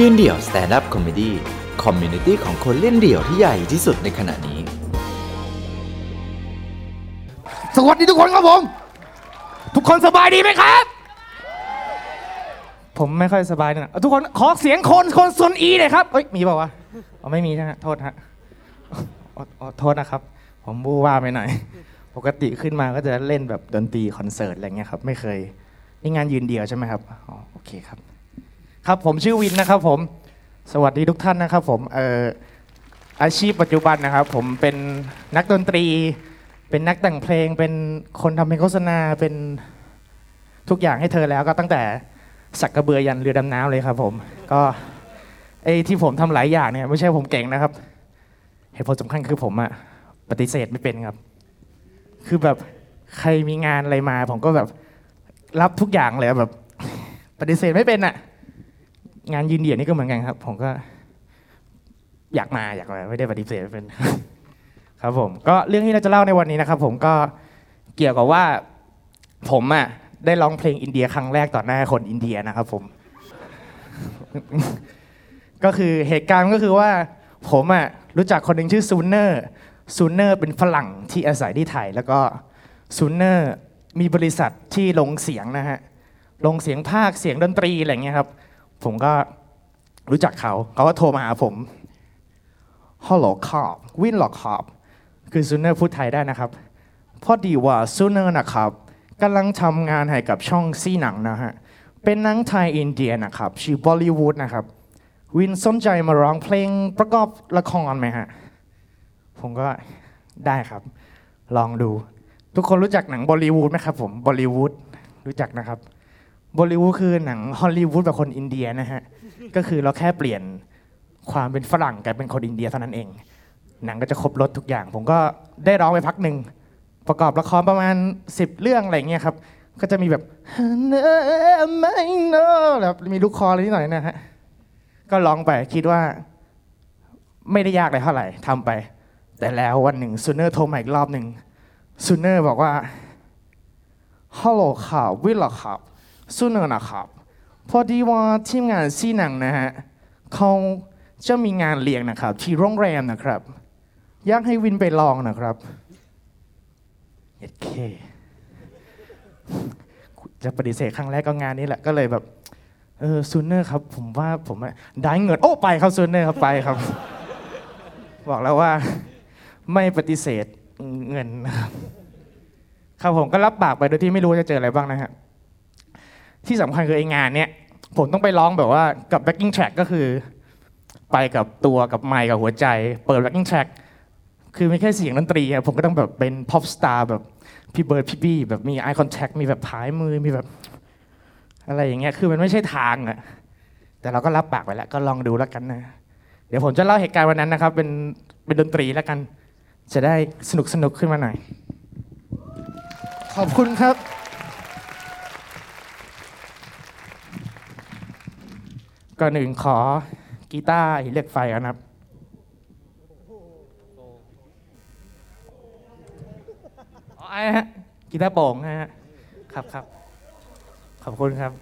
ยืนเดี่ยว stand-up comedy community ของคนเล่นเดี่ยวที่ใหญ่ที่สุดในขณะนี้ สวัสดีทุกคนครับผม ทุกคนสบายดีไหมครับ ผมไม่ค่อยสบายนะทุกคนขอเสียงคนคนโซนนี้หน่อยครับเอ้ยมีเปล่าวะอ๋อไม่มีใช่ไหมโทษฮะอ๋อโทษนะครับ ผมวู่วามไปหน่อยปกติขึ้นมาก็จะเล่นแบบดนตรีคอนเสิร์ตอะไรเงี้ยครับ ไม่เคยนี่งานยืนเดียวใช่ไหมครับอ๋อโอเคครับ ครับผมชื่อวินนะครับผมสวัสดีทุกท่านนะครับผมเอ่ออาชีพปัจจุบันนะครับ ผมเป็นนักดนตรี เป็นนักแต่งเพลง เป็นคนทำเพลงโฆษณาเป็นทุกอย่างให้เธอแล้วก็ตั้งแต่สักกระเบือยันเรือดำน้ำเลยครับผมก็ไอ้ที่ผมทำหลายอย่างเนี่ยไม่ใช่ผมเก่งนะครับ เหตุผลสำคัญคือผมอะปฏิเสธไม่เป็นครับ คือแบบใครมีงานอะไรมา ผมก็แบบรับทุกอย่างเลยแบบ ปฏิเสธไม่เป็นอะ งานยืนเดี่ยวนี่ก็เหมือนกันครับ ผมก็อยากมาอยากมาไม่ได้ปฏิเสธเป็นครับผมก็เรื่องที่เราจะเล่าในวันนี้นะครับ ผมก็เกี่ยวกับว่าผมอะได้ร้องเพลงอินเดียครั้งแรกต่อหน้าคนอินเดียนะครับ ผม ก็คือเหตุการณ์ก็คือว่า ผมอะรู้จักคนหนึ่งชื่อซูเนอร์ซูเนอร์เป็นฝรั่งที่อาศัยที่ไทย แล้วก็ซูเนอร์มีบริษัทที่ลงเสียงนะฮะลงเสียงพากย์เสียงดนตรีอะไรเงี้ยครับ ผมก็รู้จักเขา เขาก็โทรมาหาผมฮัลโหลครับวินหรอครับคือซูเนอร์พูดไทยได้นะครับพอดีว่าซูเนอร์นะครับกำลังทำงานให้กับช่องซีหนังนะฮะ เป็นหนังไทยอินเดียนะครับ ชื่อบอลิวูดนะครับ วินสนใจมาร้องเพลงประกอบละครไหมฮะ ผมก็ได้ครับ ลองดู ทุกคนรู้จักหนังบอลิวูดไหมครับผมบอลิวูดรู้จักนะครับ บอลิวูดคือหนังฮอลลีวูดแบบคนอินเดียนะฮะ ก็คือเราแค่เปลี่ยนความเป็นฝรั่งกลายเป็นคนอินเดียเท่านั้นเอง หนังก็จะครบรสทุกอย่าง ผมก็ได้ร้องไปพักหนึ่ง ประกอบละครประมาณ 10 เรื่องอะไรเงี้ยครับ ก็จะมีแบบไม่เนแบบมีลูกคออะไรนิดหน่อยนะฮะ ก็ร้องไปคิดว่า ไม่ได้ยากเลยเท่าไหร่ทำไป แต่แล้ววันหนึ่งซูเนอร์โทรมาอีกรอบหนึ่งซูเนอร์บอกว่าฮัลโหลครับวินหรอครั บซูเนอร์นะครับ พอดีว่าทีมงานซีหนังนะฮะเขาจะมีงานเลี้ยงนะครับ ที่โรงแรมนะครับ อยากให้วินไปร้องนะครับเอ็ดเคจะปฏิเสธครั้งแรกก็งานนี้แหละก็เลยแบบเออซูเนอร์ครับ ผมว่าผมได้เงินโอ้ไปครับซูเนอร์ครับไปครับ บอกแล้วว่าไม่ปฏิเสธเงินนะครับครับผมก็รับปากไปโดยที่ไม่รู้จะเจออะไรบ้างนะฮะ ที่สำคัญคือไองานเนี้ยผมต้องไปร้องแบบว่ากับ backing track ก็คือ ไปกับตัวกับไมค์กับหัวใจ เปิด backing track คือไม่แค่เสียงดนตรีอะผมก็ต้องแบบเป็น pop star แบบพี่เบิร์ดพี่บี้แบบมี eye contact มีแบบพายมือมีแบบ อะไรอย่างเงี้ยคือมันไม่ใช่ทางอะแต่เราก็รับปากไปแล้วก็ลองดูแล้วกันนะเดี๋ยวผมจะเล่าเหตุการณ์วันนั้นนะครับ เป็นเป็นดนตรีแล้วกัน จะได้สนุกสนุกขึ้นมาหน่อย ขอบคุณครับ ก่อนอื่นขอกีตาร์หินเหล็กไฟก่อนนะครับอ๋อไอ้ฮะกีตาร์โป่งนะฮะครับครับ ขอบคุณครับ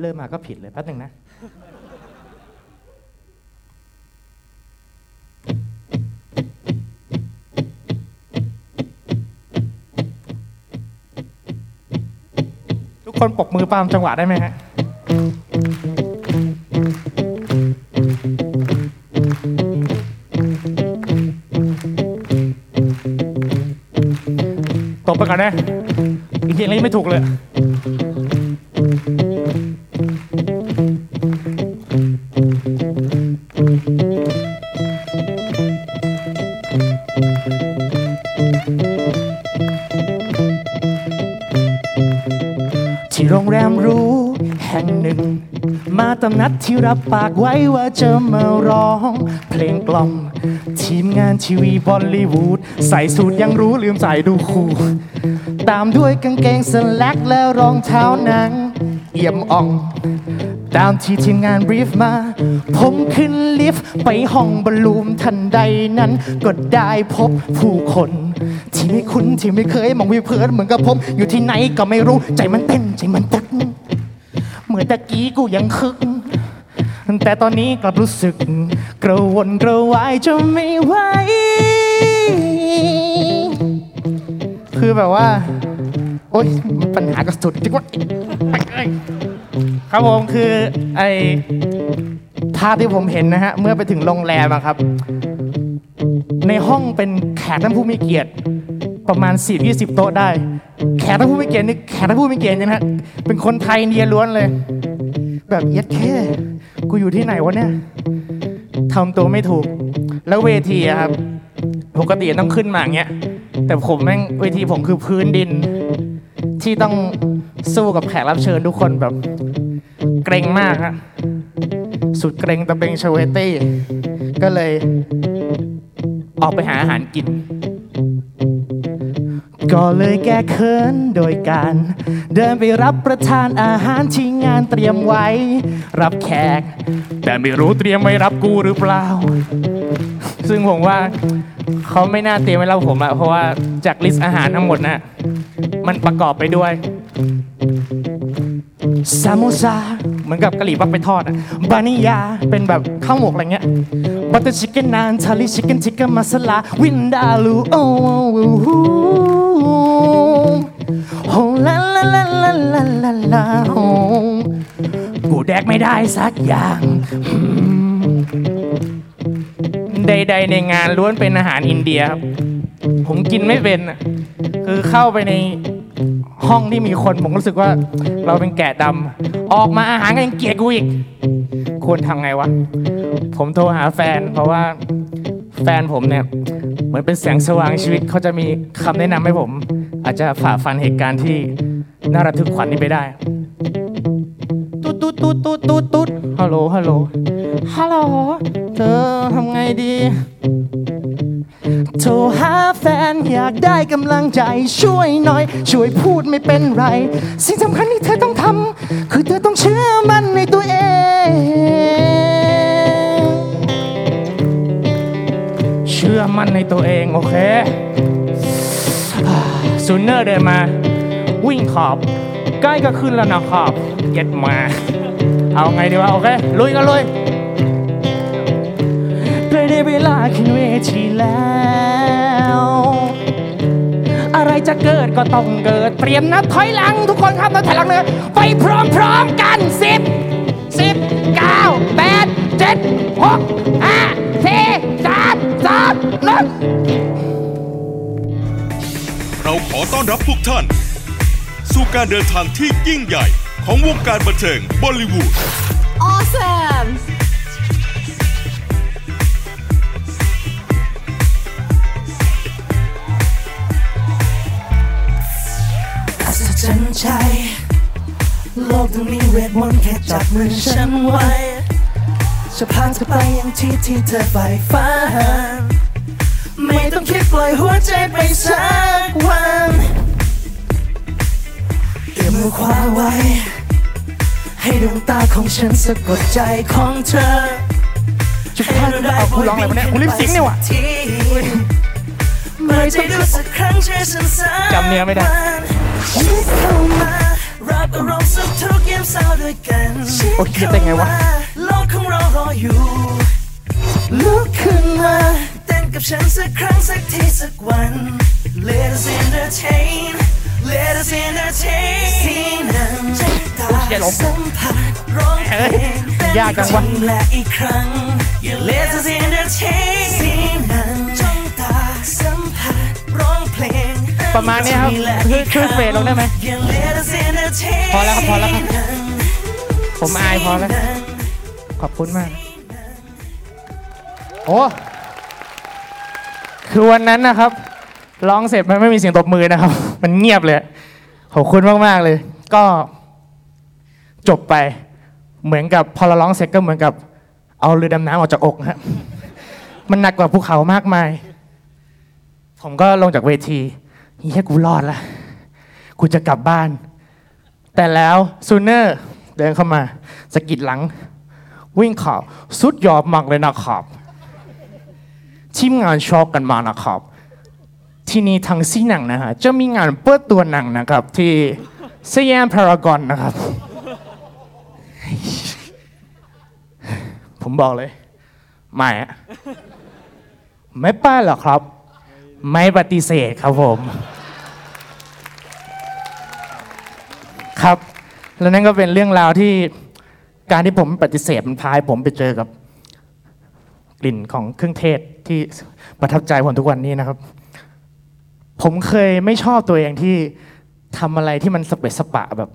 เริ่มมาก็ผิดเลยแป๊บหนึ่งนะ คนปกมือปามจังหวะได้ไหมฮะตบไปก่อนนะอีกทีนี้ไม่ถูกเลย แรมรู้แห่งหนึ่ง มาตำนัดที่รับปากไว้ว่าจะมาร้อง เพลงกล่อม ทีมงานทีวีบอลลีวูดใส่สูทยังรู้ลืมใส่ดูคูลตามด้วยกางเกงสแลกและรองเท้าหนัง เอี่ยมอ่อง ตามที่ทีมงานบรีฟมา ผมขึ้นลิฟต์ไปห้องบอลลูมทันใดนั้น ก็ได้พบผู้คน ที่ไม่คุ้นที่ไม่เคยมองวิวเพิร์ดเหมือนกับผม อยู่ที่ไหนก็ไม่รู้ใจมันเต้นใจมันตึกเหมือนตะกี้กูยังคึก แต่ตอนนี้กลับรู้สึก กระวนกระวายจะไม่ไหวคือแบบว่า โอ๊ยปัญหากระสุดจริงวะครับผมคือไอภาพที่ผมเห็นนะฮะ เมื่อไปถึงโรงแรมอะครับ ในห้องเป็นแขกท่านผู้มีเกียรติประมาณ 4 20 โต๊ะได้ แขกท่านผู้มีเกียรตินี่แขกท่านผู้มีเกียรติเนี่ยนะฮะเป็นคนไทยเนียล้วนเลย แบบเย็ดแค่กูอยู่ที่ไหนวะเนี่ยทำตัวไม่ถูก แล้วเวทีอะครับปกติต้องขึ้นมาอย่างเงี้ยแต่ผมแม่งเวทีผมคือพื้นดิน ที่ต้องสู้กับแขกรับเชิญทุกคนแบบเกรงมากฮะสุดเกรงตะเบงชเวตี้ ก็เลย ออกไปหาอาหารกิน ก็เลยแก้เขินโดยการ เดินไปรับประทานอาหารที่งานเตรียมไว้ รับแขก แต่ไม่รู้เตรียมไว้รับกูหรือเปล่า ซึ่งผมว่าเขาไม่น่าเตรียมไว้รับผมอะเพราะว่าจาก list อาหารทั้งหมดนะมันประกอบไปด้วย samosa เหมือนกับกะหรี่ปั๊บไปทอดอะ biryani เป็นแบบข้าวหมกอะไรเงี้ย butter chicken naan thali chicken tikka masala vindaloo โอ้โหโฮลาลาลาลาลาลาลาโฮกูแดกไม่ได้สักอย่างใดๆในงานล้วนเป็นอาหารอินเดียครับผมกินไม่เป็นคือเข้าไปในห้องที่มีคนผมรู้สึกว่า เราเป็นแกะดำออกมาอาหารก็ยังเกลียดกูอีกควรทำไงวะ ผมโทรหาแฟน เพราะว่าแฟนผมเนี่ยเหมือนเป็นแสงสว่างชีวิตเขาจะมีคำแนะนำให้ผม อาจจะฝ่าฟันเหตุการณ์ที่น่าระทึกขวัญนี้ไปได้ตุ๊ดตุ๊ดตุ๊ดตุ๊ดตุ๊ดตุ๊ดฮัลโหลฮัลโหลฮัลโหลเธอทำไงดีโทรหาแฟนอยากได้กำลังใจช่วยหน่อย ช่วยพูดไม่เป็นไร สิ่งสำคัญที่เธอต้องทำคือเธอต้องเชื่อมั่นในตัวเอง ชื่อมั่นในตัวเองโอเคซูเนอร์เดินมา วิ่งขอบ ใกล้ก็ขึ้นแล้วนะครับเก็ตมา เอาไงดีวะโอเค ลุยกันเลยได้ได้เวลาขึ้นเวทีแล้ว อะไรจะเกิดก็ต้องเกิด เตรียมนับถอยหลังทุกคนครับนับถอยหลังเลยไปพร้อมๆกันสิบ รับทุกท่าน สู่การเดินทางที่ยิ่งใหญ่ของวงการบันเทิงบอลลิวูด Awesome! อัศจรรย์ใจ โลกต้องมีเวทมนต์แค่จับมือฉันไว้ จะพาเธอไปยังที่ที่เธอใฝ่ฝันไม่ต้องคิดปล่อยหัวใจไปสักวัน มมือคว้าไว้ ให้ดวงตาของฉันสะกดใจของเธอจุดพลาดเอากูร้องอะไรวะเนี่ยกูลิปซิงค์เนี่ยว่ะเมื่อใจดูสักครั้งช่วยฉันสักจำเนื้อไม่ได้ยึดเข้ามารับอารมณ์สุขทุกข์ยามเศร้าด้วยกันโอ๊ยคิดได้ไงวะโลกของเรารออยู่ลุกขึ้นมาเต้นกับฉันสักครั้งสักทีสักวัน Let us entertain Let us entertain สีน้ำใจตาอย่าหลงสัมผัสร้องเพลงเอ้ยยากจังวะเต้นและอีกครั้ง Yeah, Let us entertain สีน้ำจ้องตาสัมผัสร้องเพลงประมาณเนี้ยครับคือช่วยเฟดลงได้ไหม Yeah, let us entertain พอแล้วครับพอแล้วครับผมอายพอแล้ว ขอบคุณมาก โอ้คือวันนั้นนะครับ ร้องเสร็จมันไม่มีเสียงตบมือนะครับ มันเงียบเลย ขอบคุณมากๆเลย ก็จบไป เหมือนกับพอเราร้องเสร็จก็เหมือนกับ เอาเรือดำน้ำออกจากอกครับมันหนักกว่าภูเขามากมาย ผมก็ลงจากเวทีเฮียกูรอดละกูจะกลับบ้าน แต่แล้วซูเนอร์เดินเข้ามาสะกิดหลัง วิ่งข่าวสุดยอดมากเลยนะครับทีมงานชอบกันมานะครับ ที่นี่ทางซีหนังนะฮะจะมีงานเปิดตัวหนังนะครับที่สยามพารากอนนะครับ ผมบอกเลย ไม่อะไม่ไป้าหรอกครับ ไม่ปฏิเสธครับผม ครับ แล้วนั่นก็เป็นเรื่องราวที่การที่ผมปฏิเสธมันพาให้ผมไปเจอกับกลิ่นของเครื่องเทศที่ประทับใจผมทุกวันนี้นะครับ ผมเคยไม่ชอบตัวเองที่ทำอะไรที่มันสเปะสปะแบบ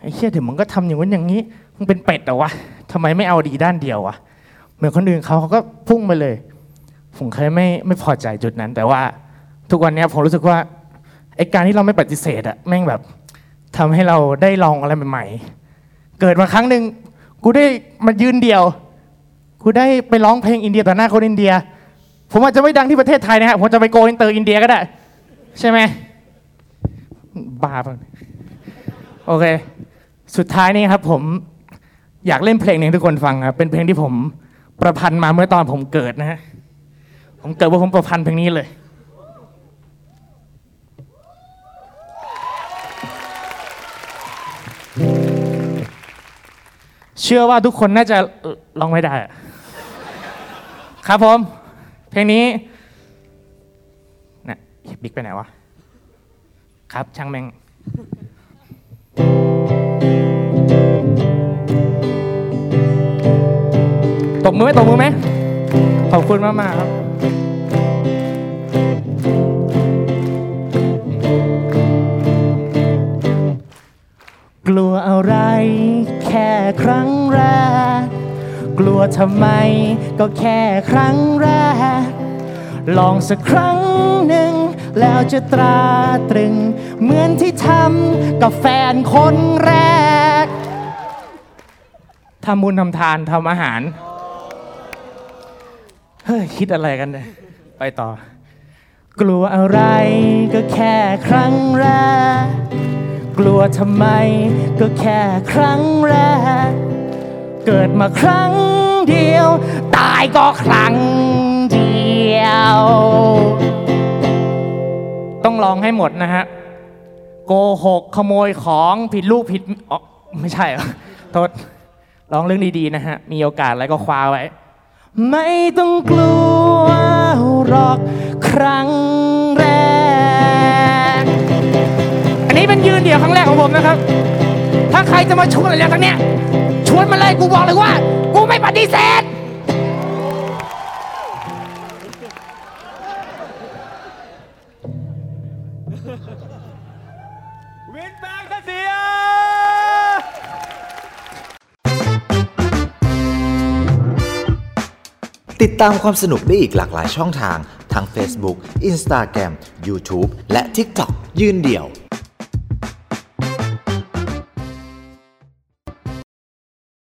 ไอ้เหี้ยเดี๋ยวมึงก็ทำอย่างนู้นอย่างนี้มึงเป็นเป็ดเหรอวะทำไมไม่เอาดีด้านเดียววะเหมือนคนอื่นเขาเขาก็พุ่งไปเลย ผมเคยไม่ไม่พอใจจุดนั้น แต่ว่าทุกวันนี้ผมรู้สึกว่าไอ้การที่เราไม่ปฏิเสธอะแม่งแบบทำให้เราได้ลองอะไรใหม่ๆ เกิดมาครั้งหนึ่งกูได้มายืนเดียวกูได้ไปร้องเพลงอินเดียต่อหน้าคนอินเดีย ผมอาจจะไม่ดังที่ประเทศไทยนะฮะผมจะไป go inter อินเดียก็ได้ ใช่ไหมบาปโอเค สุดท้ายนี่ครับผมอยากเล่นเพลงหนึ่งทุกคนฟังครับ เป็นเพลงที่ผมประพันธ์มาเมื่อตอนผมเกิดนะฮะ ผมเกิดว่าผมประพันธ์เพลงนี้เลย เชื่อว่าทุกคนน่าจะเอ่อร้องไม่ได้ ครับผม เพลงนี้ บิ๊กไปไหนวะ ครับช่างแม่งตบมือไหมตบมือไหมขอบคุณมากมากครับ กลัวอะไรแค่ครั้งแรก กลัวทำไมก็แค่ครั้งแรก ลองสักครั้งหนึ่ง แล้วจะตราตรึง เหมือนที่ทำกับแฟนคนแรกทำบุญทำทานทำอาหาร เฮ้ย คิดอะไรกันเนี่ยไปต่อ กลัวอะไรก็แค่ครั้งแรก กลัวทำไมก็แค่ครั้งแรก เกิดมาครั้งเดียว ตายก็ครั้งเดียว ต้องลองให้หมดนะฮะโกหกขโมยของผิดลูกผิดอ๋อไม่ใช่หรอโทษลองเรื่องดีๆนะฮะ มีโอกาสอะไรก็คว้าไว้ ไม่ต้องกลัวหรอกครั้งแรก อันนี้เป็นยืนเดี่ยวครั้งแรกของผมนะครับ ถ้าใครจะมาชวนอะไรทั้งเนี้ยชวนมาเลยกูบอกเลยว่า กูไม่ปฏิเสธ ตามความสนุกได้อีกหลากหลายช่องทาง ทั้ง Facebook Instagram YouTube และ TikTok ยืนเดี่ยว